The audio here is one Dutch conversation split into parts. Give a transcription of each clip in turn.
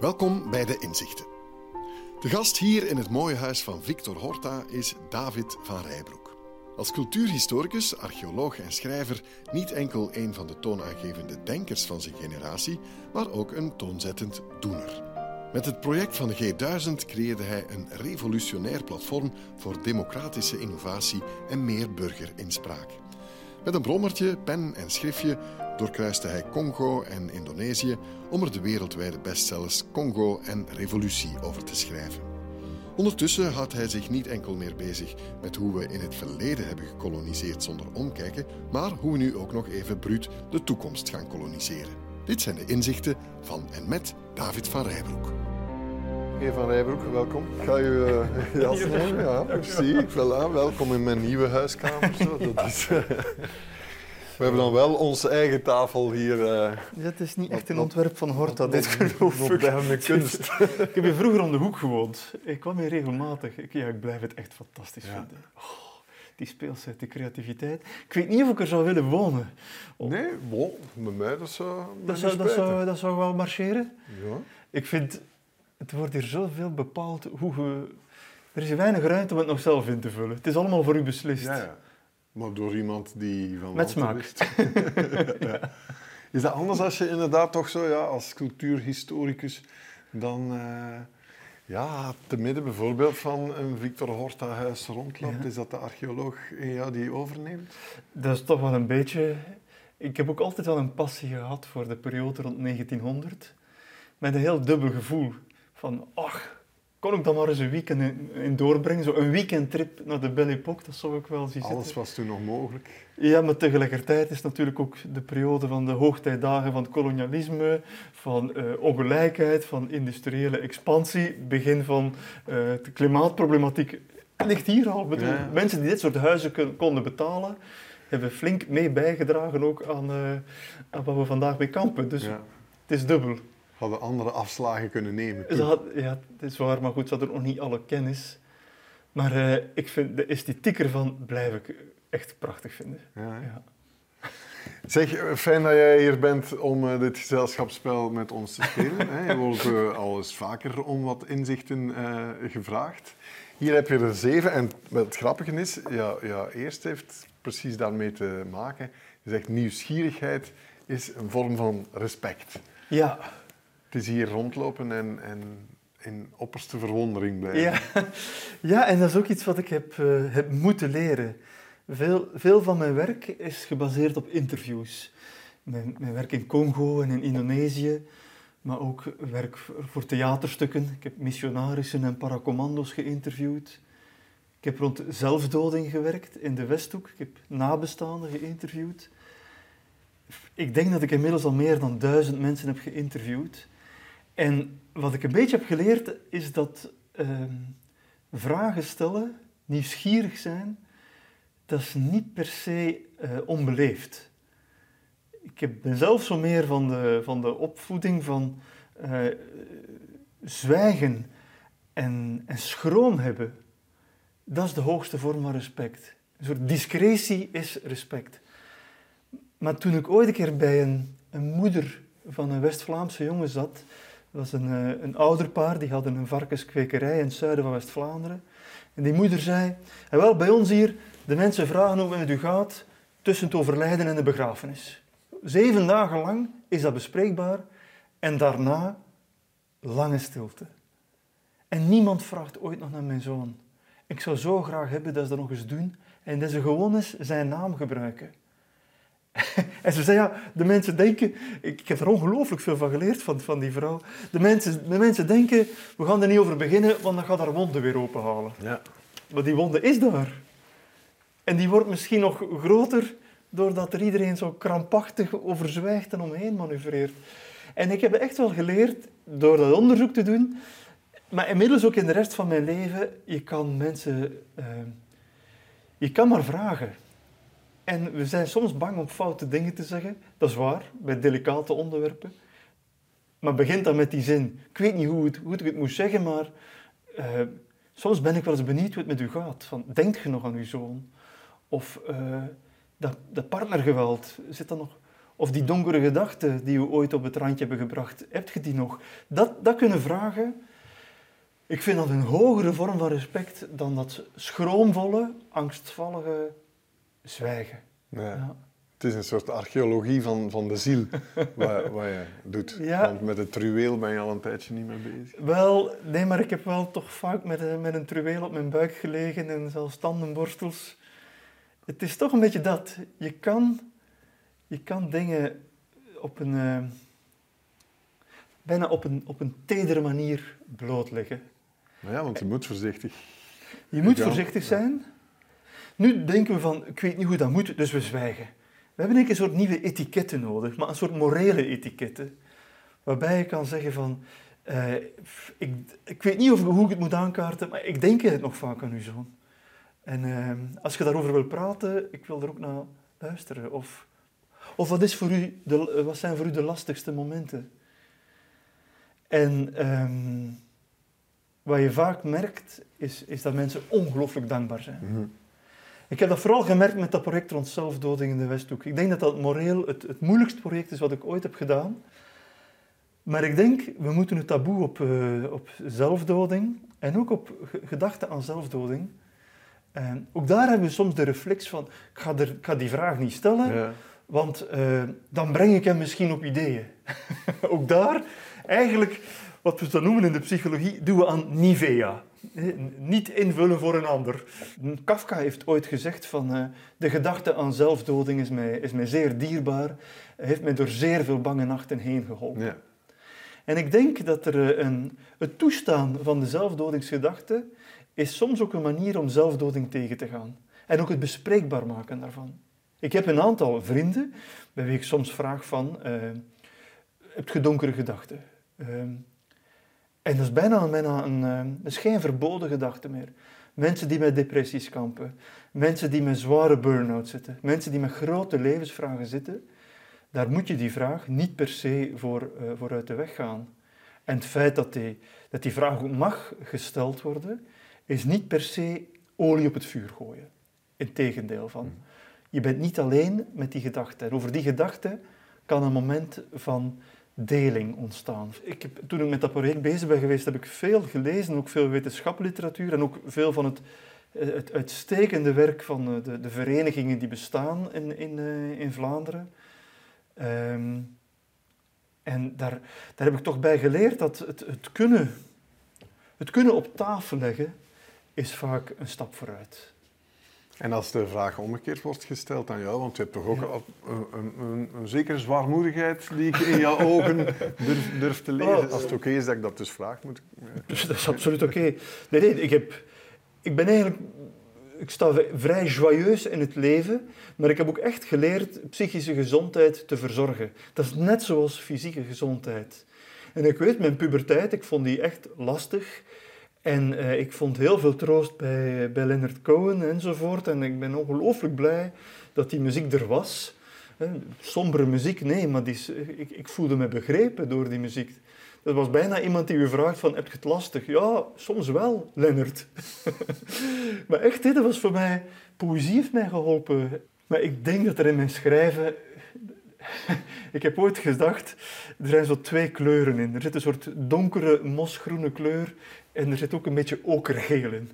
Welkom bij de Inzichten. De gast hier in het mooie huis van Victor Horta is David van Rijbroek. Als cultuurhistoricus, archeoloog en schrijver niet enkel een van de toonaangevende denkers van zijn generatie, maar ook een toonzettend doener. Met het project van de G1000 creëerde hij een revolutionair platform voor democratische innovatie en meer burgerinspraak. Met een brommertje, pen en schriftje doorkruiste hij Congo en Indonesië om er de wereldwijde bestsellers Congo en Revolutie over te schrijven. Ondertussen houdt hij zich niet enkel meer bezig met hoe we in het verleden hebben gekoloniseerd zonder omkijken, maar hoe we nu ook nog even bruut de toekomst gaan koloniseren. Dit zijn de inzichten van en met David van Rijbroek. Meneer Van Rijbroek, welkom. Ik ga u uh, jas nemen. Ja, merci. Voilà, welkom in mijn nieuwe huiskamer. Zo. Dat is, uh, we hebben dan wel onze eigen tafel hier. Uh, ja, het is niet echt een ontwerp van Horta, dit geloof ik. Moderne kunst. ik heb hier vroeger om de hoek gewoond. Ik kwam hier regelmatig. Ik, ja, ik blijf het echt fantastisch ja. vinden. Oh, die speelsheid, die creativiteit. Ik weet niet of ik er zou willen wonen. Oh. Nee, bon, bij mij dat zou... Dat zou, dat, zou, dat zou wel marcheren. Ja. Ik vind, het wordt hier zoveel bepaald hoe je... Er is weinig ruimte om het nog zelf in te vullen. Het is allemaal voor u beslist. Ja, ja. Maar door iemand die van Met smaak. Is. ja. is dat anders als je inderdaad toch zo, ja, als cultuurhistoricus, dan uh, ja, te midden bijvoorbeeld van een Victor Horta-huis rondloopt? Ja. Is dat de archeoloog in jou die overneemt? Dat is toch wel een beetje... Ik heb ook altijd wel een passie gehad voor de periode rond 1900. Met een heel dubbel gevoel van, ach, kon ik dan maar eens een weekend in, in doorbrengen. Zo een weekendtrip naar de Belle Époque, dat zou ik wel zien Alles zitten. was toen nog mogelijk. Ja, maar tegelijkertijd is natuurlijk ook de periode van de hoogtijdagen van het kolonialisme, van uh, ongelijkheid, van industriële expansie, begin van uh, de klimaatproblematiek. ligt hier al. Bedoel, ja. Mensen die dit soort huizen konden betalen, hebben flink mee bijgedragen ook aan, uh, aan wat we vandaag mee kampen. Dus ja. het is dubbel hadden andere afslagen kunnen nemen. Had, ja, het is waar, maar goed, ze hadden nog niet alle kennis. Maar uh, ik vind de esthetiek ervan blijf ik echt prachtig vinden. Ja, ja. Zeg, fijn dat jij hier bent om uh, dit gezelschapsspel met ons te spelen. hè. Je wordt uh, al eens vaker om wat inzichten gevraagd. Hier heb je er zeven en het grappige is, ja, ja, eerst heeft precies daarmee te maken. Je zegt nieuwsgierigheid is een vorm van respect. Ja. Het is hier rondlopen en, en in opperste verwondering blijven. Ja. ja, en dat is ook iets wat ik heb, uh, heb moeten leren. Veel, veel van mijn werk is gebaseerd op interviews. Mijn, mijn werk in Congo en in Indonesië, maar ook werk voor theaterstukken. Ik heb missionarissen en paracommando's geïnterviewd. Ik heb rond zelfdoding gewerkt in de Westhoek. Ik heb nabestaanden geïnterviewd. Ik denk dat ik inmiddels al meer dan duizend mensen heb geïnterviewd. En wat ik een beetje heb geleerd is dat uh, vragen stellen, nieuwsgierig zijn, dat is niet per se uh, onbeleefd. Ik ben zelf zo meer van de, van de opvoeding van uh, zwijgen en, en schroom hebben. Dat is de hoogste vorm van respect. Een soort discretie is respect. Maar toen ik ooit een keer bij een, een moeder van een West-Vlaamse jongen zat, dat was een, uh, een ouderpaar, die hadden een varkenskwekerij in het zuiden van West-Vlaanderen. En die moeder zei, en wel, bij ons hier, de mensen vragen hoe het u gaat tussen het overlijden en de begrafenis. Zeven dagen lang is dat bespreekbaar en daarna lange stilte. En niemand vraagt ooit nog naar mijn zoon. Ik zou zo graag hebben dat ze dat nog eens doen en dat ze gewoon eens zijn naam gebruiken. en ze zei, ja, de mensen denken... Ik, ik heb er ongelooflijk veel van geleerd, van, van die vrouw. De mensen, de mensen denken, we gaan er niet over beginnen, want dan gaat haar wonde weer openhalen. Ja. Maar die wonde is daar. En die wordt misschien nog groter doordat er iedereen zo krampachtig over zwijgt en omheen manoeuvreert. En ik heb echt wel geleerd, door dat onderzoek te doen, maar inmiddels ook in de rest van mijn leven, je kan mensen... Uh, je kan maar vragen. En we zijn soms bang om foute dingen te zeggen. Dat is waar, bij delicate onderwerpen. Maar begint dan met die zin. Ik weet niet hoe, het, hoe ik het moet zeggen, maar uh, soms ben ik wel eens benieuwd hoe het met u gaat. Van, denkt je nog aan uw zoon? Of uh, dat, dat partnergeweld, zit dat nog... Of die donkere gedachten die we ooit op het randje hebben gebracht, heb je die nog? Dat, dat kunnen vragen, ik vind dat een hogere vorm van respect dan dat schroomvolle, angstvallige zwijgen. Ja. Het is een soort archeologie van, van de ziel wat, wat je doet. Ja. Want met het truweel ben je al een tijdje niet meer bezig. Wel, nee, maar ik heb wel toch vaak met, een- met een truweel op mijn buik gelegen en zelfs tandenborstels. Het is toch een beetje dat. Je kan, je kan dingen op een, eh, bijna op een, op een tedere manier blootleggen. Maar ja, want je moet voorzichtig. Je moet Ja. voorzichtig zijn. Nu denken we van, ik weet niet hoe dat moet, dus we zwijgen. We hebben een soort nieuwe etiketten nodig, maar een soort morele etiketten. Waarbij je kan zeggen van, eh, ik, weet niet of, hoe ik het moet aankaarten, maar ik denk het nog vaak aan uw zoon. En eh, als je daarover wil praten, ik wil er ook naar luisteren. Of, of wat, is voor u de, wat zijn voor u de lastigste momenten? En ehm, wat je vaak merkt, is, is dat mensen ongelooflijk dankbaar zijn. Mhm. Ik heb dat vooral gemerkt met dat project rond zelfdoding in de Westhoek. Ik denk dat dat moreel het, het moeilijkste project is wat ik ooit heb gedaan. Maar ik denk, we moeten het taboe op, eh, op zelfdoding en ook op ge- gedachten aan zelfdoding. En ook daar hebben we soms de reflex van, ik ga, er, ik ga die vraag niet stellen, Ja. want eh, dan breng ik hem misschien op ideeën. ook daar, eigenlijk, wat we zo noemen in de psychologie, doen we aan Nivea. Niet invullen voor een ander. Kafka heeft ooit gezegd van eh, de gedachte aan zelfdoding is mij, is mij zeer dierbaar. Heeft mij door zeer veel bange nachten heen geholpen. Ja. En ik denk dat er eh, een, het toestaan van de zelfdodingsgedachte is soms ook een manier om zelfdoding tegen te gaan. En ook het bespreekbaar maken daarvan. Ik heb een aantal vrienden bij wie ik soms vraag van, eh, heb je donkere gedachten? Ehm, en dat is bijna, bijna een, eh, dat is geen verboden gedachte meer. Mensen die met depressies kampen, mensen die met zware burn-out zitten, mensen die met grote levensvragen zitten, daar moet je die vraag niet per se voor, eh, voor uit de weg gaan. En het feit dat die, dat die vraag ook mag gesteld worden, is niet per se olie op het vuur gooien. Integendeel van. Je bent niet alleen met die gedachte. En over die gedachte kan een moment van deling ontstaan. Ik heb, toen ik met dat project bezig ben geweest, heb ik veel gelezen, ook veel wetenschapliteratuur en ook veel van het, eh, het uitstekende werk van eh, de, de verenigingen die bestaan in, in, eh, in Vlaanderen. Ehm, en daar, daar heb ik toch bij geleerd dat het, het, kunnen, het kunnen op tafel leggen is vaak een stap vooruit. En als de vraag omgekeerd wordt gesteld aan jou, want je hebt toch ook Ja. een, een, een, een zekere zwaarmoedigheid die ik in jouw ogen durf, durf te lezen. Oh. Als het oké is dat ik dat dus vraag, moet ik... Dus dat is absoluut oké. Nee, nee, ik, heb, ik ben eigenlijk... Ik sta vrij joyeus in het leven, maar ik heb ook echt geleerd psychische gezondheid te verzorgen. Dat is net zoals fysieke gezondheid. En ik weet, mijn puberteit, ik vond die echt lastig. En eh, ik vond heel veel troost bij, Leonard Cohen enzovoort. En ik ben ongelooflijk blij dat die muziek er was. Sombere muziek, nee, maar die, ik, ik voelde me begrepen door die muziek. Dat was bijna iemand die u vraagt van, heb je het lastig? Ja, soms wel, Lennart. maar echt, dat was voor mij... Poëzie heeft mij geholpen. Maar ik denk dat er in mijn schrijven... ik heb ooit gedacht, er zijn zo twee kleuren in. Er zit een soort donkere, mosgroene kleur en er zit ook een beetje okergeel in.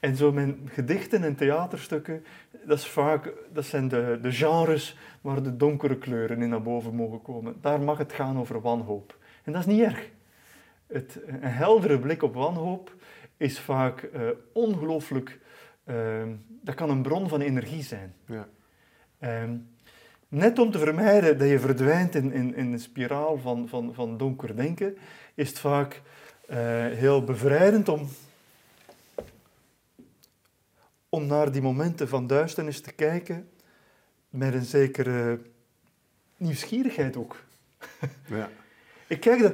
En zo mijn gedichten en theaterstukken, dat, is vaak, dat zijn de, de genres waar de donkere kleuren in naar boven mogen komen. Daar mag het gaan over wanhoop. En dat is niet erg. Het, een heldere blik op wanhoop is vaak eh, ongelooflijk... eh, dat kan een bron van energie zijn. Ja. Ehm, net om te vermijden dat je verdwijnt in, in, in een spiraal van, van, van donker denken, is het vaak heel bevrijdend om, om naar die momenten van duisternis te kijken met een zekere nieuwsgierigheid ook. Ja. Ik kijk dat...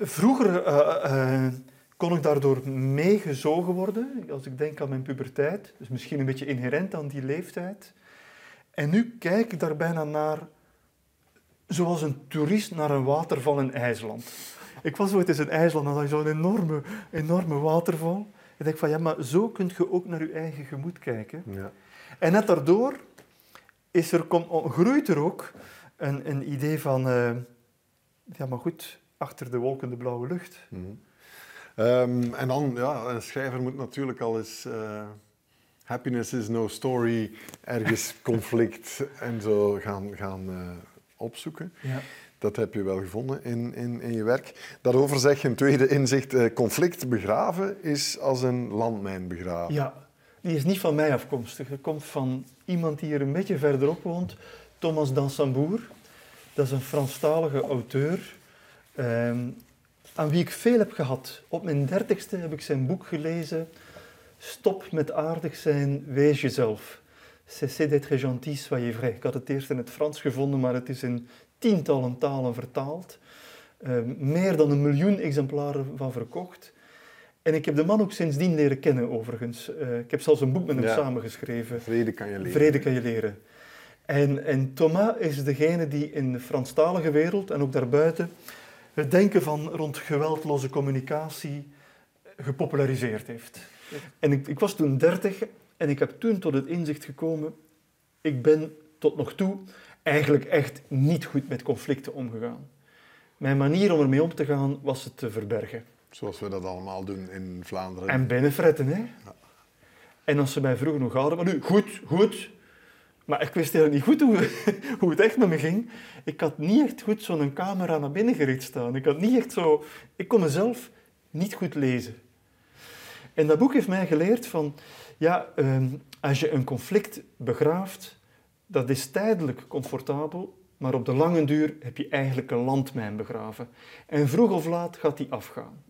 Vroeger eh, eh, kon ik daardoor meegezogen worden, als ik denk aan mijn puberteit. Dus misschien een beetje inherent aan die leeftijd. En nu kijk ik daar bijna naar, zoals een toerist naar een waterval in IJsland. Ik was ooit eens in IJsland en dan zo'n enorme, enorme waterval. Ik denk van, ja, maar zo kun je ook naar je eigen gemoed kijken. Ja. En net daardoor is er, kom- groeit er ook een, een idee van, uh, ja maar goed, achter de wolken de blauwe lucht. Mm um, en dan, ja, een schrijver moet natuurlijk al eens... Uh, happiness is no story, ergens conflict en zo gaan, gaan uh, opzoeken. Ja. Dat heb je wel gevonden in, in, in je werk. Daarover zeg je een tweede inzicht. Uh, conflict begraven is als een landmijn begraven. Ja, die is niet van mij afkomstig. Het komt van iemand die hier een beetje verderop woont, Thomas Dansambour. Dat is een Franstalige auteur, ehm, aan wie ik veel heb gehad. Op mijn dertigste heb ik zijn boek gelezen, Stop met aardig zijn, wees jezelf. Cessez d'être gentil, soyez vrai. Ik had het eerst in het Frans gevonden, maar het is in tientallen talen vertaald. Ehm, meer dan een miljoen exemplaren van verkocht. En ik heb de man ook sindsdien leren kennen, overigens. Uh, ik heb zelfs een boek met hem ja. samengeschreven. Vrede kan je leren. Vrede kan je leren. En, en Thomas is degene die in de Franstalige wereld en ook daarbuiten het denken van rond geweldloze communicatie gepopulariseerd heeft. En ik, ik was toen dertig en ik heb toen tot het inzicht gekomen, ik ben tot nog toe eigenlijk echt niet goed met conflicten omgegaan. Mijn manier om ermee om te gaan was het te verbergen. Zoals we dat allemaal doen in Vlaanderen. En binnenfretten, hè. Ja. En als ze mij vroegen hoe gaat het, maar nu, goed, goed. Maar ik wist helemaal niet goed hoe, hoe het echt met me ging. Ik had niet echt goed zo'n camera naar binnen gericht staan. Ik had niet echt zo... Ik kon mezelf niet goed lezen. En dat boek heeft mij geleerd van... Ja, ehm, als je een conflict begraaft, dat is tijdelijk comfortabel, maar op de lange duur heb je eigenlijk een landmijn begraven. En vroeg of laat gaat die afgaan.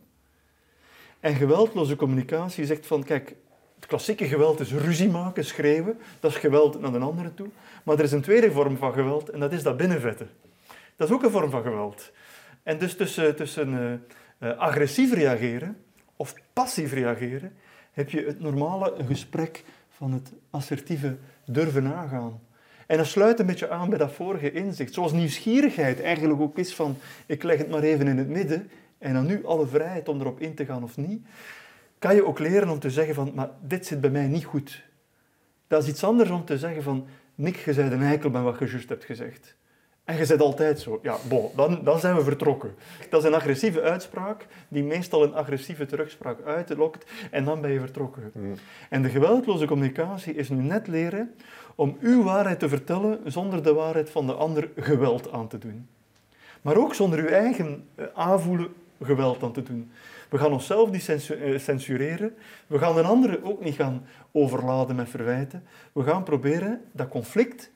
En geweldloze communicatie zegt van, kijk, het klassieke geweld is ruzie maken, schreeuwen, dat is geweld naar een andere toe. Maar er is een tweede vorm van geweld en dat is dat binnenvetten. Dat is ook een vorm van geweld. En dus tussen, tussen uh, uh, agressief reageren of passief reageren heb je het normale gesprek van het assertieve durven aangaan. En dat sluit een beetje aan bij dat vorige inzicht. Zoals nieuwsgierigheid eigenlijk ook is van, ik leg het maar even in het midden en dan nu alle vrijheid om erop in te gaan of niet, kan je ook leren om te zeggen van, maar dit zit bij mij niet goed. Dat is iets anders om te zeggen van, Nick, je bent een eikel bij wat je juist hebt gezegd. En je zit altijd zo. Ja, bon, dan, dan zijn we vertrokken. Dat is een agressieve uitspraak die meestal een agressieve terugspraak uitlokt en dan ben je vertrokken. Mm. En de geweldloze communicatie is nu net leren om uw waarheid te vertellen zonder de waarheid van de ander geweld aan te doen. Maar ook zonder uw eigen eh, aanvoelen geweld aan te doen. We gaan onszelf niet eh, censureren. We gaan een andere ook niet gaan overladen met verwijten. We gaan proberen dat conflict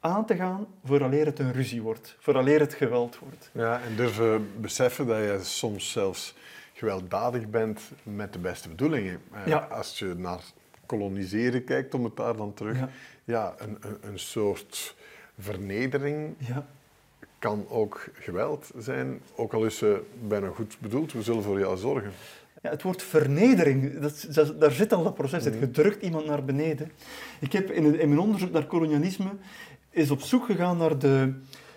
aan te gaan vooraleer het een ruzie wordt, vooraleer het geweld wordt. Ja, en durven beseffen dat je soms zelfs gewelddadig bent met de beste bedoelingen. Eh, ja. Als je naar koloniseren kijkt, om het daar dan terug... Ja, ja een, een, een soort vernedering ja. kan ook geweld zijn, ook al is ze bijna goed bedoeld. We zullen voor jou zorgen. Ja, het woord vernedering, dat, daar zit al dat proces. Het mhm. drukt iemand naar beneden. Ik heb in, in mijn onderzoek naar kolonialisme is op zoek gegaan naar de,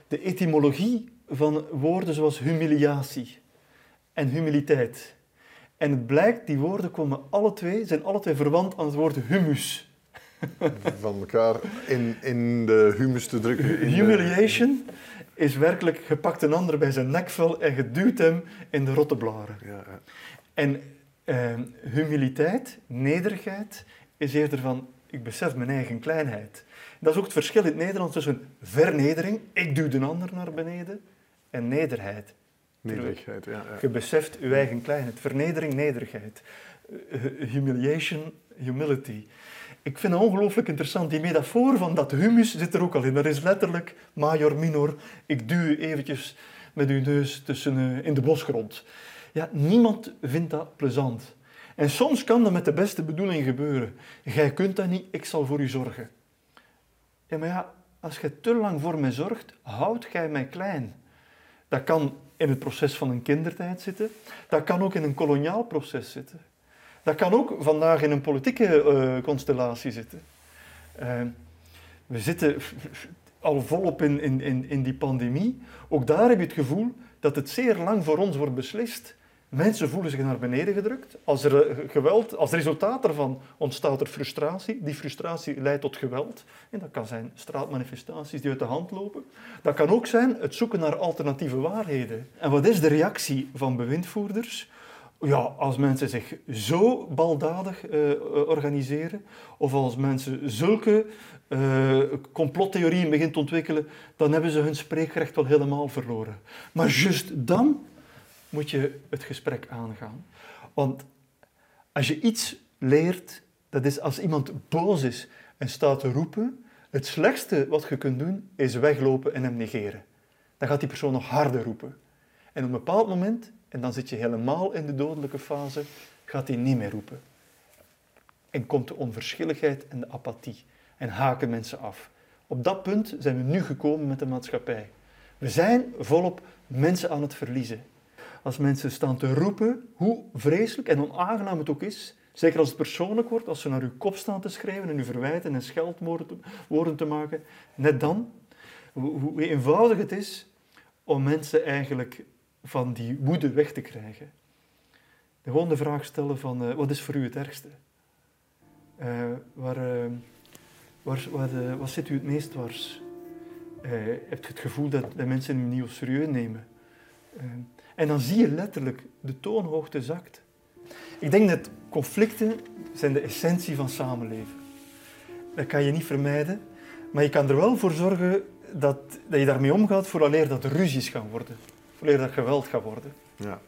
de etymologie van woorden zoals humiliatie en humiliteit. En het blijkt, die woorden komen alle twee, zijn alle twee verwant aan het woord humus. Van elkaar in, in de humus te drukken. Humiliation is werkelijk gepakt een ander bij zijn nekvel en geduwd hem in de rotteblaren. Ja, ja. En uh, humiliteit, nederigheid, is eerder van ik besef mijn eigen kleinheid. Dat is ook het verschil in het Nederlands tussen vernedering, ik duw de ander naar beneden, en nederheid. Nederigheid, ja, ja. Je beseft je eigen kleinheid. Vernedering, nederigheid. Humiliation, humility. Ik vind het ongelooflijk interessant. Die metafoor van dat humus zit er ook al in. Dat is letterlijk major minor. Ik duw je eventjes met uw neus tussen, uh, in de bosgrond. Ja, niemand vindt dat plezant. En soms kan dat met de beste bedoeling gebeuren. Jij kunt dat niet, ik zal voor u zorgen. Ja, maar ja, als je te lang voor mij zorgt, houd jij mij klein. Dat kan in het proces van een kindertijd zitten. Dat kan ook in een koloniaal proces zitten. Dat kan ook vandaag in een politieke uh, constellatie zitten. Uh, we zitten al volop in, in, in, in die pandemie. Ook daar heb je het gevoel dat het zeer lang voor ons wordt beslist Mensen voelen zich naar beneden gedrukt. Als er eh, geweld, als resultaat daarvan ontstaat er frustratie. Die frustratie leidt tot geweld. En dat kan zijn straatmanifestaties die uit de hand lopen. Dat kan ook zijn het zoeken naar alternatieve waarheden. En wat is de reactie van bewindvoerders? Ja, als mensen zich zo baldadig uh, organiseren, of als mensen zulke uh, complottheorieën beginnen te ontwikkelen, dan hebben ze hun spreekrecht wel helemaal verloren. Maar juist dan moet je het gesprek aangaan. Want als je iets leert, dat is als iemand boos is en staat te roepen, het slechtste wat je kunt doen is weglopen en hem negeren. Dan gaat die persoon nog harder roepen. En op een bepaald moment, en dan zit je helemaal in de dodelijke fase, gaat hij niet meer roepen. En komt de onverschilligheid en de apathie. En haken mensen af. Op dat punt zijn we nu gekomen met de maatschappij. We zijn volop mensen aan het verliezen als mensen staan te roepen, hoe vreselijk en onaangenaam het ook is, zeker als het persoonlijk wordt, als ze naar uw kop staan te schrijven en u verwijten en scheldwoorden te maken, net dan, hoe eenvoudig het is om mensen eigenlijk van die woede weg te krijgen. Gewoon de vraag stellen van, uh, wat is voor u het ergste? Waar, uh, waar, waar wat zit u het meest dwars? hebt u het gevoel dat, dat mensen u niet serieus nemen? En dan zie je letterlijk de toonhoogte zakt. Ik denk dat conflicten zijn de essentie van samenleven. Dat kan je niet vermijden, maar je kan er wel voor zorgen dat, dat je daarmee omgaat vooraleer dat er ruzies gaan worden. Dat geweld gaat worden. Ja.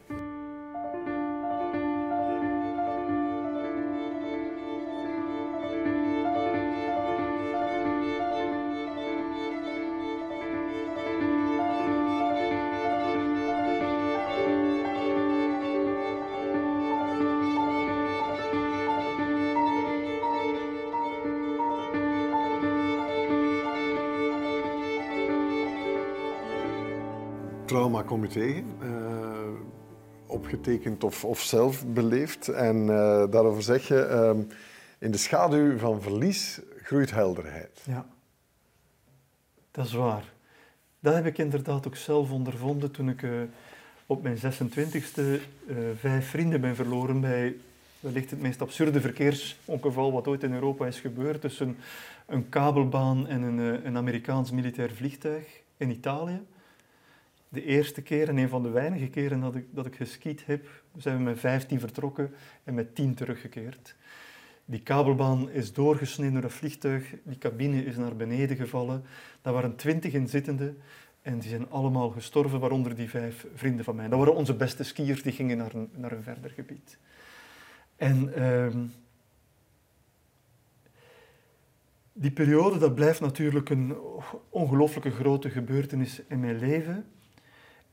Kom je tegen, uh, opgetekend of, of zelf beleefd. En uh, daarover zeg je, uh, in de schaduw van verlies groeit helderheid. Ja, dat is waar. Dat heb ik inderdaad ook zelf ondervonden toen ik op mijn 26e vijf vrienden ben verloren bij wellicht het meest absurde verkeersongeval wat ooit in Europa is gebeurd tussen een kabelbaan en een, een Amerikaans militair vliegtuig in Italië de eerste keer en een van de weinige keren dat ik, dat ik geskiet heb, zijn we met 15 vertrokken en met 10 teruggekeerd. Die kabelbaan is doorgesneden door een vliegtuig, die cabine is naar beneden gevallen. Daar waren twintig inzittenden en die zijn allemaal gestorven, waaronder die vijf vrienden van mij. Dat waren onze beste skiers, die gingen naar een, naar een verder gebied. En ehm, die periode, dat blijft natuurlijk een ongelooflijke grote gebeurtenis in mijn leven.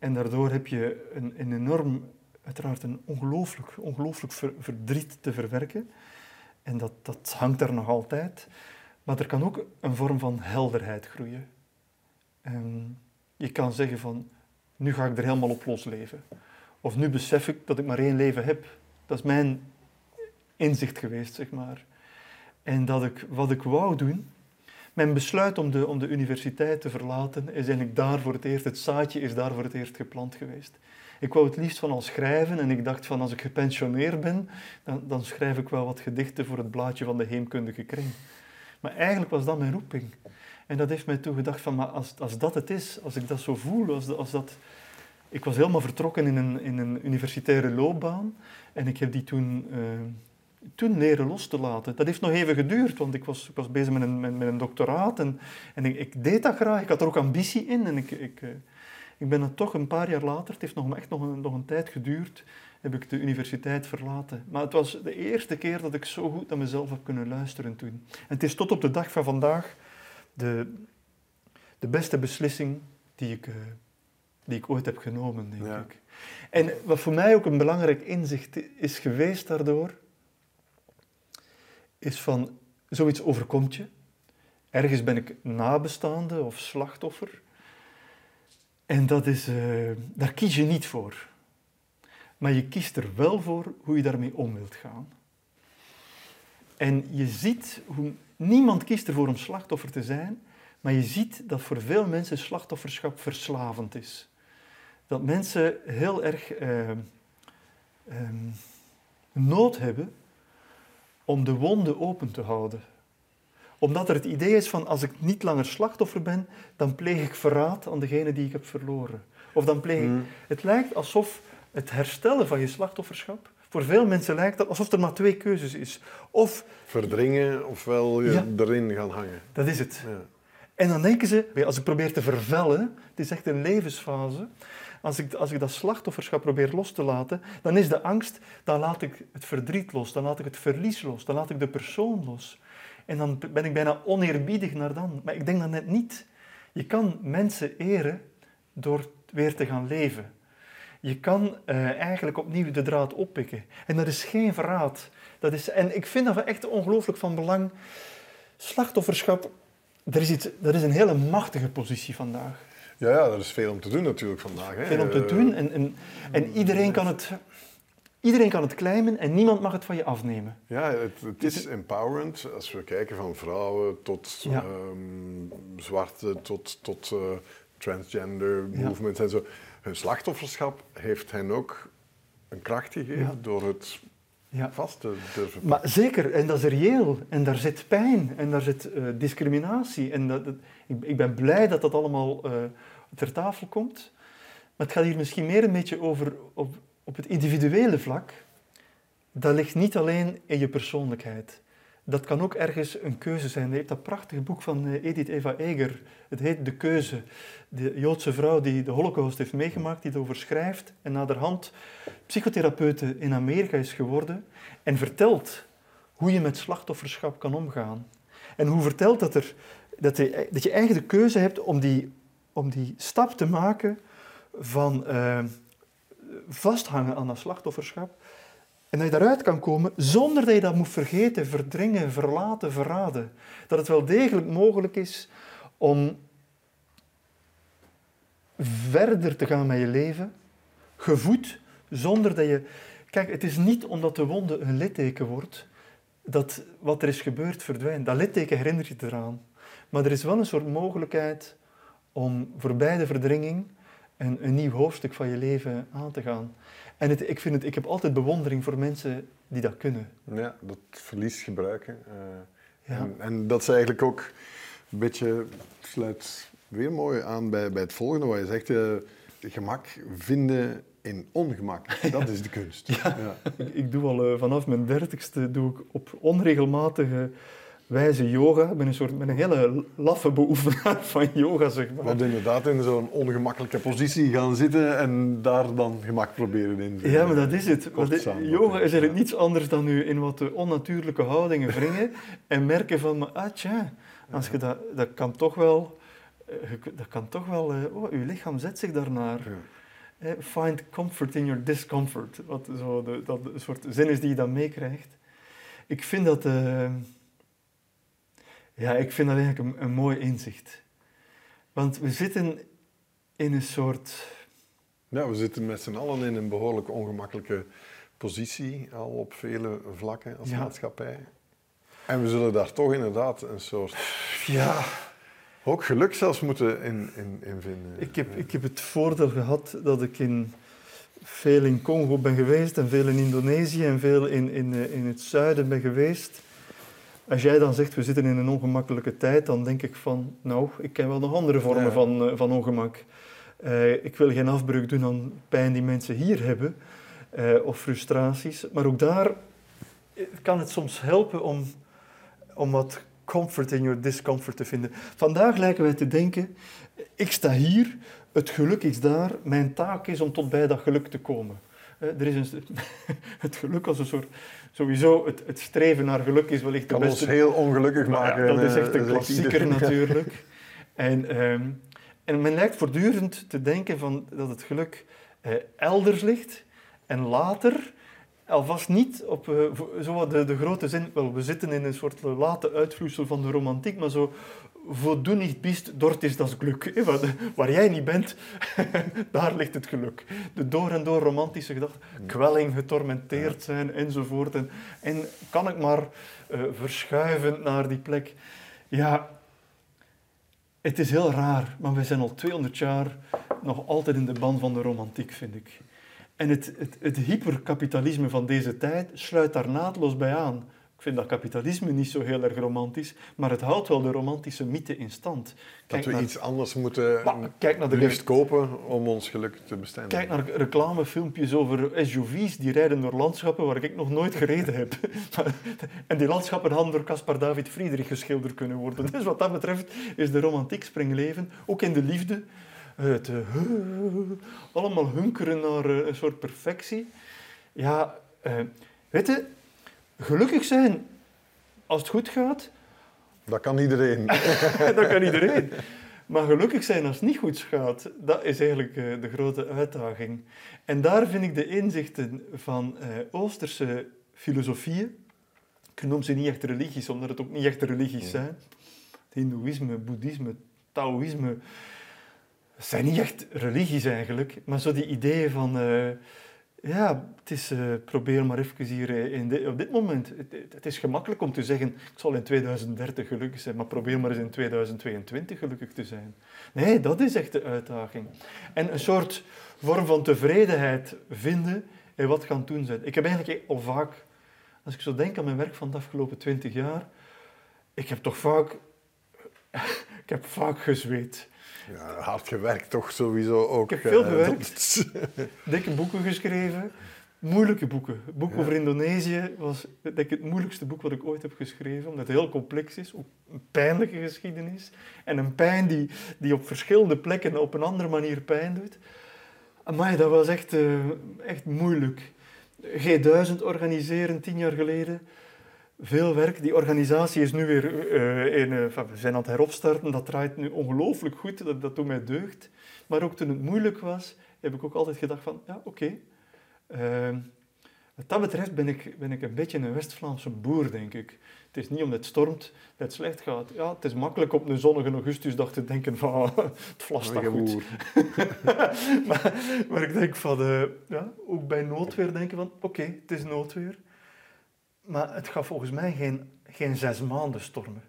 En daardoor heb je een, een enorm, uiteraard een ongelooflijk, ongelooflijk verdriet te verwerken. En dat, dat hangt er nog altijd. Maar er kan ook een vorm van helderheid groeien. En je kan zeggen van, nu ga ik er helemaal op losleven. Of nu besef ik dat ik maar één leven heb. Dat is mijn inzicht geweest, zeg maar. En dat ik wat ik wou doen, mijn besluit om de, om de universiteit te verlaten is eigenlijk daar voor het eerst, het zaadje is daar voor het eerst geplant geweest. Ik wou het liefst van al schrijven en ik dacht van als ik gepensioneerd ben, dan, dan schrijf ik wel wat gedichten voor het blaadje van de heemkundige kring. Maar eigenlijk was dat mijn roeping. En dat heeft mij toen gedacht van, maar als, als dat het is, als ik dat zo voel, als, als dat... Ik was helemaal vertrokken in een, in een universitaire loopbaan en ik heb die toen... Uh, toen leren los te laten. Dat heeft nog even geduurd, want ik was, ik was bezig met een, met, met een doctoraat en, en ik, ik, deed dat graag. Ik had er ook ambitie in en ik, ik, eh, ik ben het toch een paar jaar later, het heeft nog, echt nog een, nog een tijd geduurd, heb ik de universiteit verlaten. Maar het was de eerste keer dat ik zo goed naar mezelf heb kunnen luisteren toen. En het is tot op de dag van vandaag de, de beste beslissing die ik, uh, die ik ooit heb genomen, denk ik. En wat voor mij ook een belangrijk inzicht is geweest daardoor, is van zoiets overkomt je. Ergens ben ik nabestaande of slachtoffer. En dat is, uh, daar kies je niet voor. Maar je kiest er wel voor hoe je daarmee om wilt gaan. En je ziet hoe niemand kiest ervoor om slachtoffer te zijn, maar je ziet dat voor veel mensen slachtofferschap verslavend is. Dat mensen heel erg uh, ehm, nood hebben om de wonden open te houden. Omdat er het idee is van als ik niet langer slachtoffer ben, dan pleeg ik verraad aan degene die ik heb verloren. Of dan pleeg ik... Mm. Het lijkt alsof het herstellen van je slachtofferschap, voor veel mensen lijkt dat alsof er maar twee keuzes is. Of, Verdringen ofwel je Ja. erin gaan hangen. dat is het. Ja. En dan denken ze, "Weet je, als ik probeer te vervellen, het is echt een levensfase, als ik, als ik dat slachtofferschap probeer los te laten, dan is de angst, dan laat ik het verdriet los, dan laat ik het verlies los, dan laat ik de persoon los. En dan ben ik bijna oneerbiedig naar dan. Maar ik denk dat net niet. Je kan mensen eren door weer te gaan leven. Je kan eh, eigenlijk opnieuw de draad oppikken. En dat is geen verraad. Dat is, en ik vind dat echt ongelooflijk van belang. Slachtofferschap, er is iets, dat is een hele machtige positie vandaag. Ja, ja, er is veel om te doen natuurlijk vandaag. Hè. Veel om te Eh, doen en, en, en iedereen, kan het, iedereen kan het claimen en niemand mag het van je afnemen. Ja, het, het is empowerend als we kijken van vrouwen tot Ja. ehm, zwarte, tot, tot eh, transgender Ja. movements en zo. Hun slachtofferschap heeft hen ook een kracht gegeven Ja. door het Ja. vast te durven Maar zeker, en dat is reëel. En daar zit pijn en daar zit eh, discriminatie. En dat, dat- ik, ben blij dat dat allemaal eh, ter tafel komt. Maar het gaat hier misschien meer een beetje over op, op het individuele vlak. Dat ligt niet alleen in je persoonlijkheid. Dat kan ook ergens een keuze zijn. Je hebt dat prachtige boek van eh, Edith Eva Eger. Het heet De Keuze. De Joodse vrouw die de holocaust heeft meegemaakt, die het over schrijft. En naderhand psychotherapeute in Amerika is geworden. En vertelt hoe je met slachtofferschap kan omgaan. En hoe vertelt dat, er, dat, je, dat je eigen de keuze hebt om die, om die stap te maken van eh, vasthangen aan dat slachtofferschap. En dat je daaruit kan komen zonder dat je dat moet vergeten, verdringen, verlaten, verraden. Dat het wel degelijk mogelijk is om verder te gaan met je leven, gevoed, zonder dat je... Kijk, het is niet omdat de wonde een litteken wordt, dat wat er is gebeurd verdwijnt. Dat litteken herinnert je eraan. Maar er is wel een soort mogelijkheid om voorbij de verdringing een, een nieuw hoofdstuk van je leven aan te gaan. En het, ik, vind het, ik heb altijd bewondering voor mensen die dat kunnen. Ja, dat verlies gebruiken. eh, Ja. en, en dat is eigenlijk ook een beetje, sluit weer mooi aan bij, bij het volgende wat je zegt. eh, gemak vinden in ongemak. Dat is de kunst. Ja. Ik, ik doe al eh, vanaf mijn dertigste doe ik op onregelmatige wijze yoga. Ik ben een soort ben een hele laffe beoefenaar van yoga, zeg maar. Want inderdaad in zo'n ongemakkelijke positie gaan zitten en daar dan gemak proberen in. te Ja, maar dat is het. Want yoga is eigenlijk niets anders dan u in wat onnatuurlijke houdingen wringen en merken van, maar, ah tja, als je dat, dat kan toch wel, eh, dat kan toch wel, eh, oh, uw lichaam zet zich daarnaar. Ja. Eh, Find comfort in your discomfort. Wat zo de, dat soort zin is die je dan meekrijgt. Ik vind dat, eh, ja, ik vind dat eigenlijk een, een mooi inzicht. Want we zitten in een soort, Ja, we zitten met z'n allen in een behoorlijk ongemakkelijke positie, al op vele vlakken als Ja. maatschappij. En we zullen daar toch inderdaad een soort, ja, ook geluk zelfs moeten in, in, in vinden. Ik heb, ik heb het voordeel gehad dat ik in, veel in Congo ben geweest en veel in Indonesië en veel in, in, eh, in het zuiden ben geweest. Als jij dan zegt, we zitten in een ongemakkelijke tijd, dan denk ik van, nou, ik ken wel nog andere vormen Ja. van, eh, van ongemak. Eh, ik wil geen afbreuk doen aan pijn die mensen hier hebben, eh, of frustraties. Maar ook daar kan het soms helpen om, om wat comfort in your discomfort te vinden. Vandaag lijken wij te denken, ik sta hier, het geluk is daar, mijn taak is om tot bij dat geluk te komen. Eh, er is een, het geluk als een soort, sowieso, het, het streven naar geluk is wellicht de kan beste... ons heel ongelukkig Maar ja, maken. dat is eh, echt een klassieker natuurlijk. En, ehm, en men lijkt voortdurend te denken van dat het geluk eh, elders ligt en later, alvast niet op eh, zo de, de grote zin, wel, we zitten in een soort late uitvloeisel van de romantiek, maar zo, du niet bist, dort is dat geluk. Waar, jij niet bent, daar ligt het geluk. De door en door romantische gedachte, kwelling, getormenteerd zijn enzovoort. En, en kan ik maar eh, verschuiven naar die plek. Ja, het is heel raar, maar we zijn al 200 jaar nog altijd in de ban van de romantiek, vind ik. En het, het, het hyperkapitalisme van deze tijd sluit daar naadloos bij aan. Ik vind dat kapitalisme niet zo heel erg romantisch, maar het houdt wel de romantische mythe in stand. dat we naar, iets anders moeten maar, kijk naar de liefst kopen om ons geluk te bestendigen. Kijk naar reclamefilmpjes over SUV's die rijden door landschappen waar ik nog nooit gereden heb. en die landschappen hadden door Caspar David Friedrich geschilderd kunnen worden. Dus wat dat betreft is de romantiek springleven, ook in de liefde, het uh, allemaal hunkeren naar uh, een soort perfectie. Ja, uh, weet je, gelukkig zijn als het goed gaat. Dat kan iedereen. dat kan iedereen. Maar gelukkig zijn als het niet goed gaat, dat is eigenlijk de grote uitdaging. En daar vind ik de inzichten van Oosterse filosofieën, ik noem ze niet echt religies, omdat het ook niet echt religies zijn. Het Hindoeïsme, Boeddhisme, Taoïsme, zijn niet echt religies eigenlijk, maar zo die ideeën van, uh, ja, het is, uh, probeer maar even hier in de, op dit moment. Het, het, is gemakkelijk om te zeggen, ik zal in 2030 gelukkig zijn, maar probeer maar eens in 2022 gelukkig te zijn. Nee, dat is echt de uitdaging. En een soort vorm van tevredenheid vinden en wat gaan doen zijn. Ik heb eigenlijk al vaak, als ik zo denk aan mijn werk van de afgelopen 20 jaar, ik heb toch vaak, ik heb vaak gezweet. Ja, hard gewerkt toch sowieso ook. Ik heb veel gewerkt, dikke boeken geschreven, moeilijke boeken. Het boek over Indonesië was denk ik, het moeilijkste boek wat ik ooit heb geschreven, omdat het heel complex is, ook een pijnlijke geschiedenis. En een pijn die, die op verschillende plekken op een andere manier pijn doet. Maar dat was echt, uh, echt moeilijk. G1000 organiseren tien jaar geleden veel werk. Die organisatie is nu weer uh, in, uh, we zijn aan het heropstarten. Dat draait nu ongelooflijk goed. Dat, dat doet mij deugd. Maar ook toen het moeilijk was, heb ik ook altijd gedacht van, ja, oké. Okay. Uh, wat dat betreft ben ik, ben ik een beetje een West-Vlaamse boer, denk ik. Het is niet omdat het stormt dat het slecht gaat. Ja, het is makkelijk op een zonnige augustusdag te denken van, het vlas staat goed. maar, maar, ik denk van, uh, ja, ook bij noodweer denken van, oké, okay, het is noodweer. Maar het gaat volgens mij geen, geen zes maanden stormen.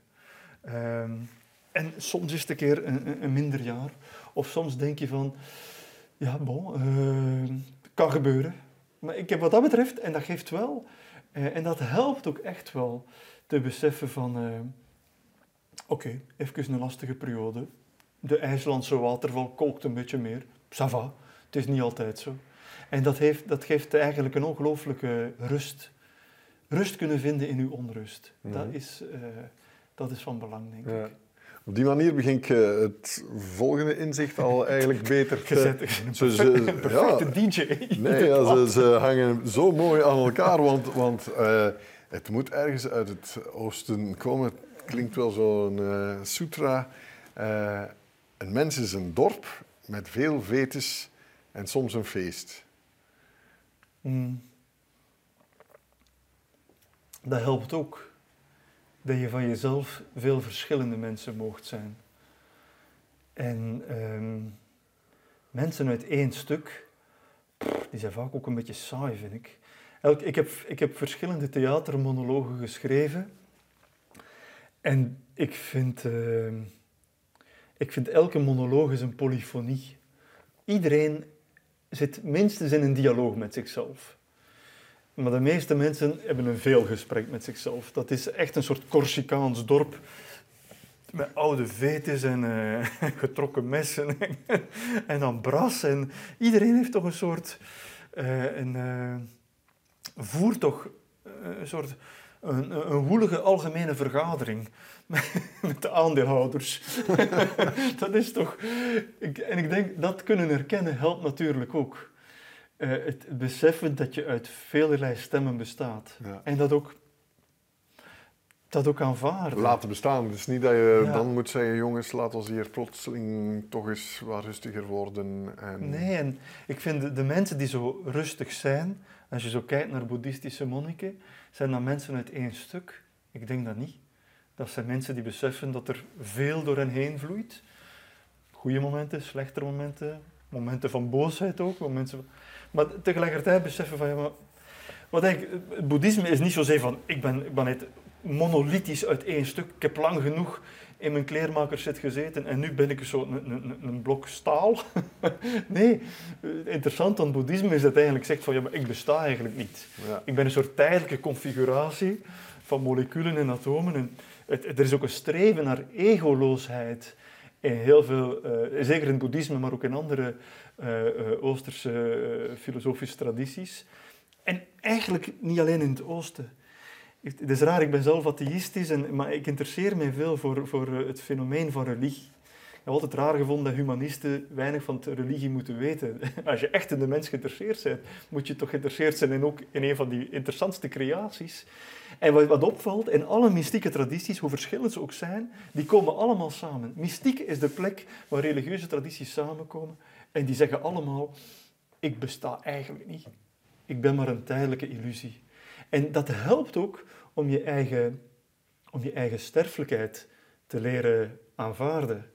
Um, en soms is het een keer een, een, minder jaar. Of soms denk je van, ja, bon, uh, kan gebeuren. Maar ik heb wat dat betreft, en dat geeft wel, uh, en dat helpt ook echt wel, te beseffen van, uh, oké, even een lastige periode. De IJslandse waterval kookt een beetje meer. Ça va, het is niet altijd zo. En dat, heeft, dat geeft eigenlijk een ongelooflijke rust rust kunnen vinden in uw onrust. dat, mhm. is, uh, dat is van belang, denk ja. ik. Op die manier begin ik uh, het volgende inzicht al eigenlijk beter te... Gezet, ze, ze, een perfecte ja, DJ. Nee, ja, ze, ze, hangen zo mooi aan elkaar, want, want uh, het moet ergens uit het oosten komen. Het klinkt wel zo'n uh, sutra. een mens is een dorp met veel vetes en soms een feest. Mm dat helpt ook. Dat je van jezelf veel verschillende mensen moogt zijn. En um, mensen uit één stuk, die zijn vaak ook een beetje saai, vind ik. Elk, ik, heb, ik heb verschillende theatermonologen geschreven. En ik vind, uh, ik vind elke monoloog is een polyfonie. Iedereen zit minstens in een dialoog met zichzelf. Maar de meeste mensen hebben een veelgesprek met zichzelf. Dat is echt een soort Corsicaans dorp met oude vetes en uh, getrokken messen en dan bras. En iedereen heeft toch een soort... Uh, een, uh, voert toch een soort... Een, een woelige algemene vergadering met de aandeelhouders. dat is toch... En ik denk, dat kunnen herkennen helpt natuurlijk ook. Uh, het beseffen dat je uit velerlei stemmen bestaat. En dat ook, dat ook aanvaarden. Laten bestaan. Is niet dat je ja. dan moet zeggen, jongens, laat ons hier plotseling toch eens wat rustiger worden. En... Nee, en ik vind de, de, mensen die zo rustig zijn, als je zo kijkt naar boeddhistische monniken, zijn dat mensen uit één stuk? Ik denk dat niet. Dat zijn mensen die beseffen dat er veel door hen heen vloeit. Goede momenten, slechte momenten, momenten van boosheid ook, momenten... Maar tegelijkertijd beseffen van, ja, maar, wat denk het boeddhisme is niet zozeer van, ik ben, ik ben het monolithisch uit één stuk, ik heb lang genoeg in mijn kleermakerszit gezeten en nu ben ik zo een, een, een blok staal. nee, interessant aan boeddhisme is dat eigenlijk zegt van ja, maar ik besta eigenlijk niet. Ja. Ik ben een soort tijdelijke configuratie van moleculen en atomen. En het, er is ook een streven naar egoloosheid in heel veel, eh, zeker in het boeddhisme, maar ook in andere Oosterse eh, filosofische tradities. En eigenlijk niet alleen in het Oosten. Het is raar, ik ben zelf atheïstisch, en, maar ik interesseer mij veel voor, voor eh, het fenomeen van religie. Ik heb altijd raar gevonden dat humanisten weinig van religie moeten weten. Als je echt in de mens geïnteresseerd bent, moet je toch geïnteresseerd zijn in, ook in een van die interessantste creaties. En wat, wat opvalt, in alle mystieke tradities, hoe verschillend ze ook zijn, die komen allemaal samen. Mystiek is de plek waar religieuze tradities samenkomen en die zeggen allemaal, ik besta eigenlijk niet. Ik ben maar een tijdelijke illusie. En dat helpt ook om je eigen, om je eigen sterfelijkheid te leren aanvaarden.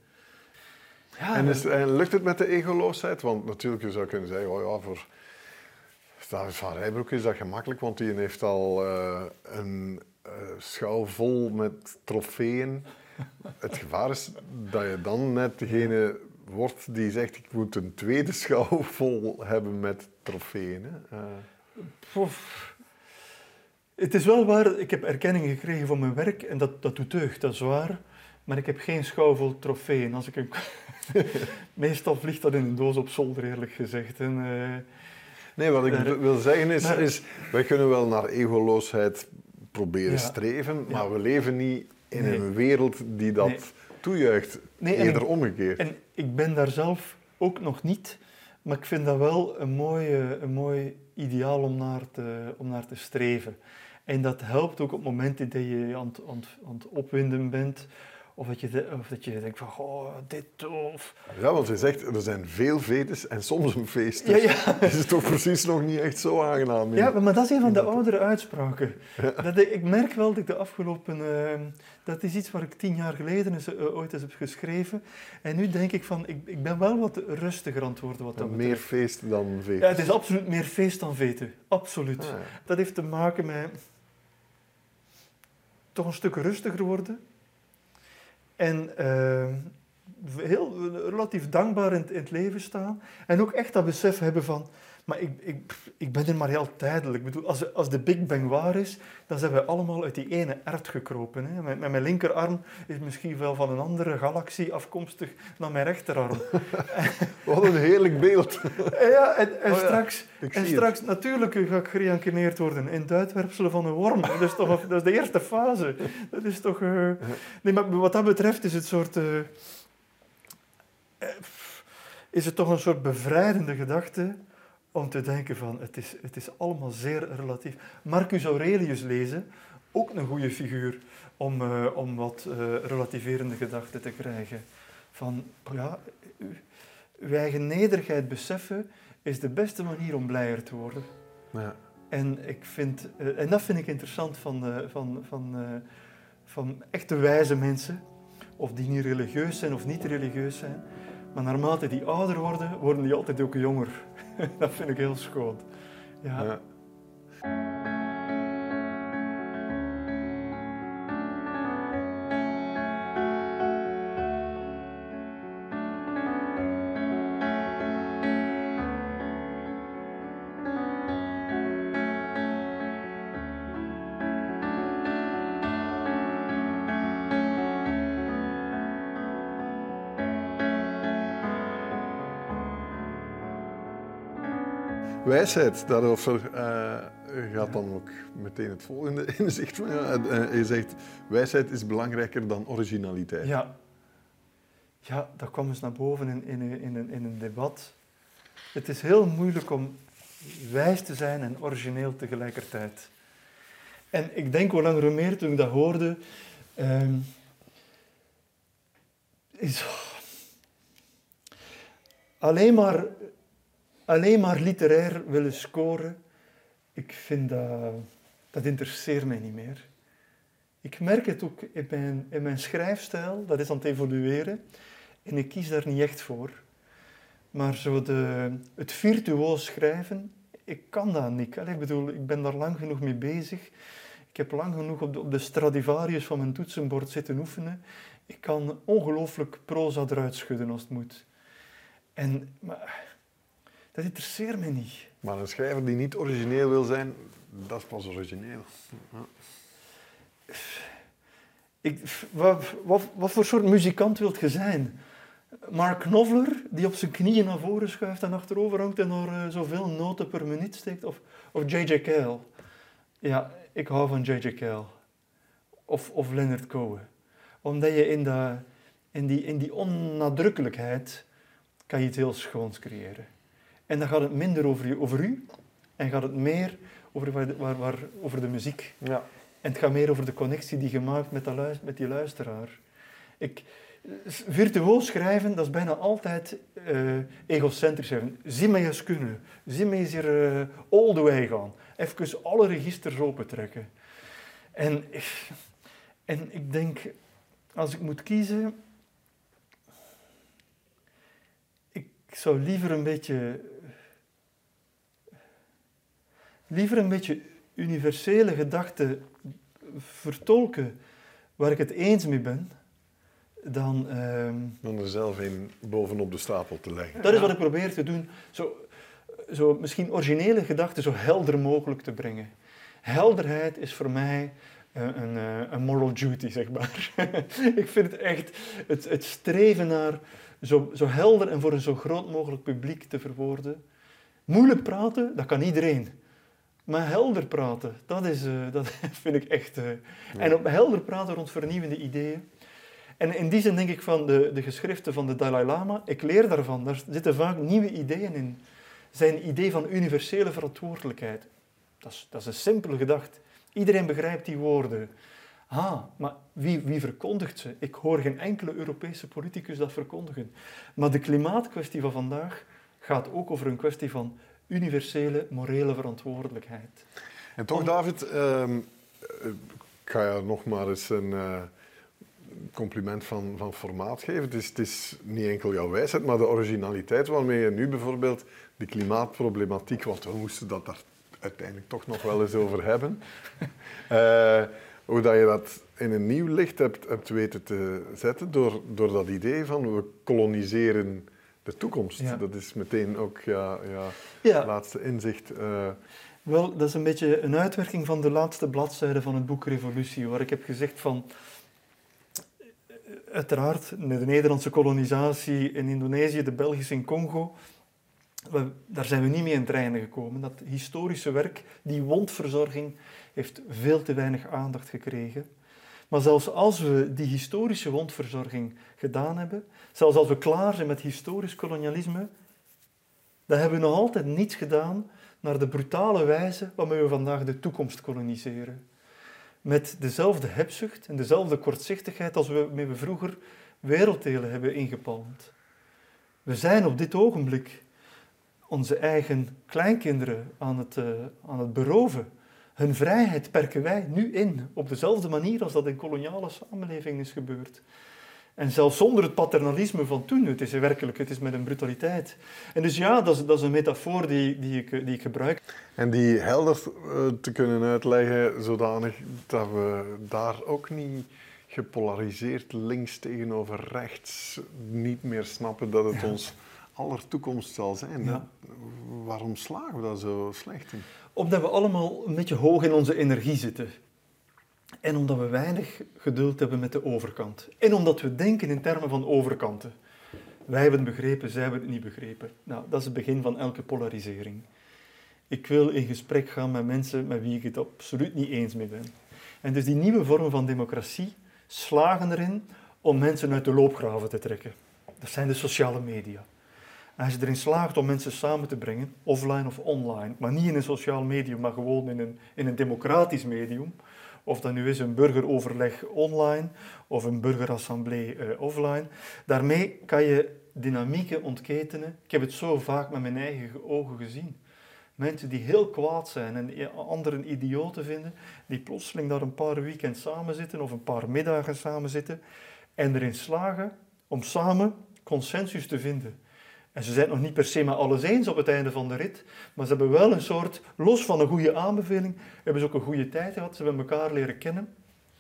Ja, En, is, en lukt het met de egoloosheid? Want natuurlijk, je zou kunnen zeggen, oh ja, voor David van Rijbroek is dat gemakkelijk, want die heeft al eh, een eh, schouw vol met trofeeën. Het gevaar is dat je dan net degene wordt die zegt, ik moet een tweede schouw vol hebben met trofeeën. Poef. Het is wel waar, ik heb erkenning gekregen voor mijn werk en dat, dat doet deugd, dat is waar. Maar ik heb geen schouw vol trofeeën. Als ik een... Meestal vliegt dat in een doos op zolder, eerlijk gezegd. En, eh, Nee, wat ik wil zeggen is, is, wij kunnen wel naar egoloosheid proberen Ja. streven, Ja. maar we leven niet in Nee. een wereld die dat Nee. Toejuicht. Nee, en Eerder ik- omgekeerd. En ik ben daar zelf ook nog niet, maar ik vind dat wel een mooi, een mooi ideaal om naar, te, om naar te streven. En dat helpt ook op momenten dat je aan het, aan het, aan het opwinden bent, of dat je, of dat je denkt van, oh, dit of... Ja, want je zegt, er zijn veel vetes en soms een feest. Dus ja. is het toch precies nog niet echt zo aangenaam. Ja, maar dat is een van de oudere uitspraken. Dat ik, ik merk wel dat ik de afgelopen... eh, dat is iets waar ik tien jaar geleden eens, eh, ooit eens heb geschreven. En nu denk ik van, ik, ik ben wel wat rustiger aan het worden wat dat meer feest dan vetes. Ja, het is absoluut meer feest dan veten. Absoluut. Ah. Dat heeft te maken met toch een stuk rustiger worden. En eh, heel relatief dankbaar in, in het leven staan. En ook echt dat besef hebben van... Maar ik, ik, ik ben er maar heel tijdelijk. Ik bedoel, als, als de Big Bang waar is, dan zijn we allemaal uit die ene ert gekropen. Hè. Met, met mijn linkerarm is misschien wel van een andere galaxie afkomstig dan mijn rechterarm. Wat een heerlijk beeld. En ja, en, en Oh ja, straks, en straks natuurlijk ga ik gereïncarneerd worden in het uitwerpselen van een worm. Dat is, toch, dat is de eerste fase. Dat is toch... eh, Nee, maar wat dat betreft is het soort... eh, eh, is het toch een soort bevrijdende gedachte om te denken van het is, het is allemaal zeer relatief. Marcus Aurelius lezen, ook een goede figuur om, eh, om wat eh, relativerende gedachten te krijgen. Van, ja, uw eigen nederigheid beseffen is de beste manier om blijer te worden. Ja. En, ik vind, eh, en dat vind ik interessant van, van, van, van echte wijze mensen. Of die niet religieus zijn of niet religieus zijn. Maar naarmate die ouder worden, worden die altijd ook jonger. dat vind ik heel schoon. Ja. Ja. Wijsheid, daarover eh, gaat dan ook meteen het volgende inzicht. Ja, eh, je zegt, wijsheid is belangrijker dan originaliteit. Ja. ja, dat kwam eens naar boven in, in, in, een, in een debat. Het is heel moeilijk om wijs te zijn en origineel tegelijkertijd. En ik denk hoe langer hoe meer toen ik dat hoorde, ehm, is alleen maar, alleen maar literair willen scoren, ik vind dat, dat interesseert mij niet meer. Ik merk het ook in mijn, in mijn schrijfstijl, dat is aan het evolueren. En ik kies daar niet echt voor. Maar zo de, het virtuoos schrijven, ik kan dat niet. Ik bedoel, ik ben daar lang genoeg mee bezig. Ik heb lang genoeg op de, op de Stradivarius van mijn toetsenbord zitten oefenen. Ik kan ongelooflijk proza eruit schudden als het moet. En, maar, dat interesseert me niet. Maar een schrijver die niet origineel wil zijn, dat is pas origineel. Ja. Ik, wat, wat, wat voor soort muzikant wilt je zijn? Mark Knopfler, die op zijn knieën naar voren schuift en achterover hangt en er uh, zoveel noten per minuut steekt? Of, of J.J. Cale? Ja, ik hou van J.J. Cale. Of, of Leonard Cohen. Omdat je in, de, in, die, in die onnadrukkelijkheid kan je iets heel schoons creëren. En dan gaat het minder over, je, over u en gaat het meer over, waar, waar, waar, over de muziek. Ja. En het gaat meer over de connectie die je maakt met, met die luisteraar. Ik, virtuoos schrijven, dat is bijna altijd uh, egocentrisch schrijven. Zie mij eens kunnen. Zie mij eens hier uh, all the way gaan. Even alle registers opentrekken. En, en ik denk, als ik moet kiezen... Ik zou liever een beetje... Liever een beetje universele gedachten vertolken waar ik het eens mee ben, dan... Uh, dan er zelf een bovenop de stapel te leggen. Dat is wat ik probeer te doen. Zo, zo misschien originele gedachten zo helder mogelijk te brengen. Helderheid is voor mij een, een, eh, een moral duty, zeg maar. ik vind het echt het, het streven naar zo, zo helder en voor een zo groot mogelijk publiek te verwoorden. Moeilijk praten, dat kan iedereen. Maar helder praten, dat, is, uh, dat vind ik echt... Uh, ja. En op helder praten rond vernieuwende ideeën. En in die zin denk ik van de, de geschriften van de Dalai Lama, ik leer daarvan. Daar zitten vaak nieuwe ideeën in. Zijn idee van universele verantwoordelijkheid. Dat is, dat is een simpele gedachte. Iedereen begrijpt die woorden. Ah, maar wie, wie verkondigt ze? Ik hoor geen enkele Europese politicus dat verkondigen. Maar de klimaatkwestie van vandaag gaat ook over een kwestie van universele morele verantwoordelijkheid. En toch, David, uh, ik ga je nog maar eens een uh, compliment van, van formaat geven. Het is, het is niet enkel jouw wijsheid, maar de originaliteit waarmee je nu bijvoorbeeld die klimaatproblematiek, want we moesten dat daar uiteindelijk toch nog wel eens over hebben, uh, hoe dat je dat in een nieuw licht hebt, hebt weten te zetten door, door dat idee van we koloniseren de toekomst. Ja. Dat is meteen ook ja, ja, ja. laatste inzicht. Uh... Wel, dat is een beetje een uitwerking van de laatste bladzijde van het boek Revolutie, waar ik heb gezegd van... Uiteraard, de Nederlandse kolonisatie in Indonesië, de Belgische in Congo, we, daar zijn we niet mee in het reinen gekomen. Dat historische werk, die wondverzorging, heeft veel te weinig aandacht gekregen. Maar zelfs als we die historische wondverzorging gedaan hebben, zelfs als we klaar zijn met historisch kolonialisme, dan hebben we nog altijd niets gedaan naar de brutale wijze waarmee we vandaag de toekomst koloniseren. Met dezelfde hebzucht en dezelfde kortzichtigheid als we, we vroeger werelddelen hebben ingepalmd. We zijn op dit ogenblik onze eigen kleinkinderen aan het, uh, aan het beroven hun vrijheid perken wij nu in, op dezelfde manier als dat in koloniale samenlevingen is gebeurd. En zelfs zonder het paternalisme van toen, het is werkelijk, het is met een brutaliteit. En dus ja, dat is, dat is een metafoor die, die, ik, die ik gebruik. En die helder uh, te kunnen uitleggen, zodanig dat we daar ook niet gepolariseerd links tegenover rechts niet meer snappen dat het ja. ons aller toekomst zal zijn. Ja. Waarom slagen we daar zo slecht in? Omdat we allemaal een beetje hoog in onze energie zitten. En omdat we weinig geduld hebben met de overkant. En omdat we denken in termen van overkanten. Wij hebben het begrepen, zij hebben het niet begrepen. Nou, dat is het begin van elke polarisering. Ik wil in gesprek gaan met mensen met wie ik het absoluut niet eens mee ben. En dus die nieuwe vormen van democratie slagen erin om mensen uit de loopgraven te trekken. Dat zijn de sociale media. Als je erin slaagt om mensen samen te brengen, offline of online, maar niet in een sociaal medium, maar gewoon in een, in een democratisch medium, of dat nu is een burgeroverleg online of een burgerassemblée uh, offline, daarmee kan je dynamieken ontketenen. Ik heb het zo vaak met mijn eigen ogen gezien. Mensen die heel kwaad zijn en anderen idioten vinden, die plotseling daar een paar weekends samen zitten of een paar middagen samen zitten en erin slagen om samen consensus te vinden. En ze zijn nog niet per se met alles eens op het einde van de rit, maar ze hebben wel een soort, los van een goede aanbeveling, hebben ze ook een goede tijd gehad. Ze hebben elkaar leren kennen.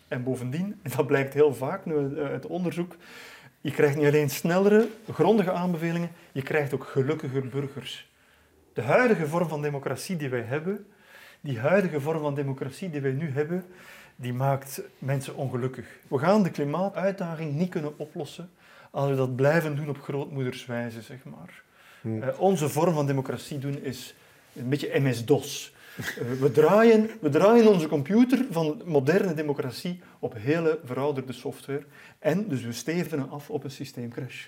En bovendien, en dat blijkt heel vaak nu uit onderzoek, je krijgt niet alleen snellere, grondige aanbevelingen, je krijgt ook gelukkiger burgers. De huidige vorm van democratie die wij hebben, die huidige vorm van democratie die wij nu hebben, die maakt mensen ongelukkig. We gaan de klimaatuitdaging niet kunnen oplossen als we dat blijven doen op grootmoederswijze, zeg maar. Hmm. Uh, onze vorm van democratie doen is een beetje MS-DOS. Uh, we, draaien, we draaien onze computer van moderne democratie op hele verouderde software. En dus we sterven af op een systeemcrash.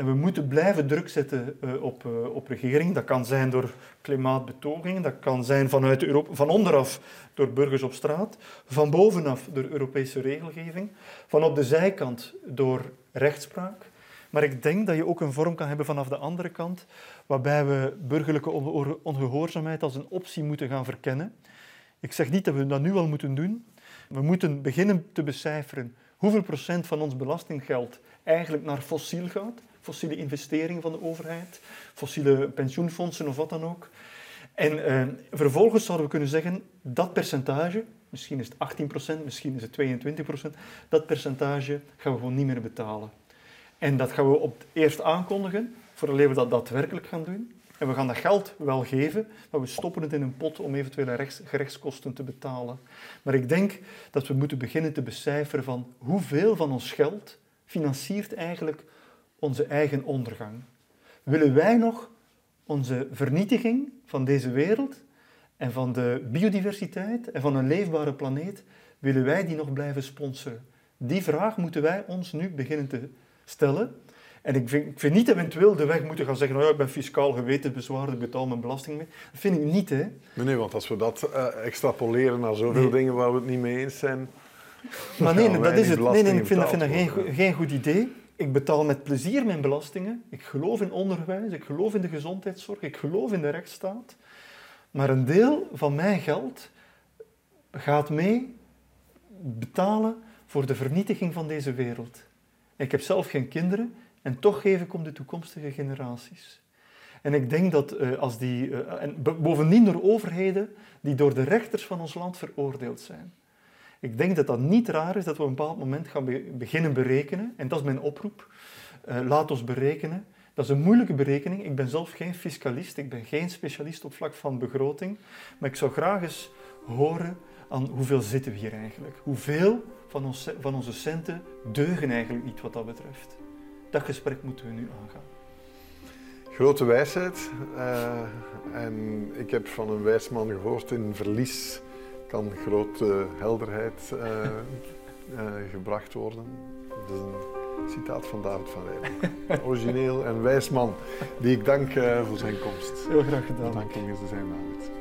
En we moeten blijven druk zetten uh, op, uh, op regering. Dat kan zijn door klimaatbetogingen, dat kan zijn vanuit Europa, van onderaf door burgers op straat, van bovenaf door Europese regelgeving, van op de zijkant door rechtspraak. Maar ik denk dat je ook een vorm kan hebben vanaf de andere kant, waarbij we burgerlijke ongehoorzaamheid als een optie moeten gaan verkennen. Ik zeg niet dat we dat nu al moeten doen. We moeten beginnen te becijferen hoeveel procent van ons belastinggeld eigenlijk naar fossiel gaat. Fossiele investeringen van de overheid, fossiele pensioenfondsen of wat dan ook. En eh, vervolgens zouden we kunnen zeggen, dat percentage, misschien is het 18%, misschien is het 22%, dat percentage gaan we gewoon niet meer betalen. En dat gaan we op eerst aankondigen, voordat we dat daadwerkelijk gaan doen. En we gaan dat geld wel geven, maar we stoppen het in een pot om eventuele rechts, gerechtskosten te betalen. Maar ik denk dat we moeten beginnen te becijferen van hoeveel van ons geld financiert eigenlijk onze eigen ondergang. Willen wij nog onze vernietiging van deze wereld en van de biodiversiteit en van een leefbare planeet, willen wij die nog blijven sponsoren? Die vraag moeten wij ons nu beginnen te stellen. En ik vind, ik vind niet eventueel de weg moeten gaan zeggen, nou ja, ik ben fiscaal gewetensbezwaard, ik betaal mijn belasting mee. Dat vind ik niet, hè. Nee, nee want als we dat uh, extrapoleren naar zoveel dingen waar we het niet mee eens zijn... Maar nee, dat is het. Nee, nee, ik vind, vind dat geen, geen goed idee. Ik betaal met plezier mijn belastingen. Ik geloof in onderwijs, ik geloof in de gezondheidszorg, ik geloof in de rechtsstaat. Maar een deel van mijn geld gaat mee betalen voor de vernietiging van deze wereld. Ik heb zelf geen kinderen en toch geef ik om de toekomstige generaties. En ik denk dat uh, als die, en bovendien door overheden die door de rechters van ons land veroordeeld zijn. Ik denk dat dat niet raar is dat we op een bepaald moment gaan be beginnen berekenen. En dat is mijn oproep. Uh, laat ons berekenen. Dat is een moeilijke berekening. Ik ben zelf geen fiscalist, ik ben geen specialist op vlak van begroting. Maar ik zou graag eens horen aan hoeveel zitten we hier eigenlijk. Hoeveel van, van onze centen deugen eigenlijk niet wat dat betreft. Dat gesprek moeten we nu aangaan. Grote wijsheid. Uh, en ik heb van een wijsman gehoord, in verlies kan grote helderheid uh, uh, gebracht worden. Dat is een citaat van David van Rijden. Origineel en wijs man, die ik dank voor zijn komst. Heel graag gedaan. Dank te zijn, David.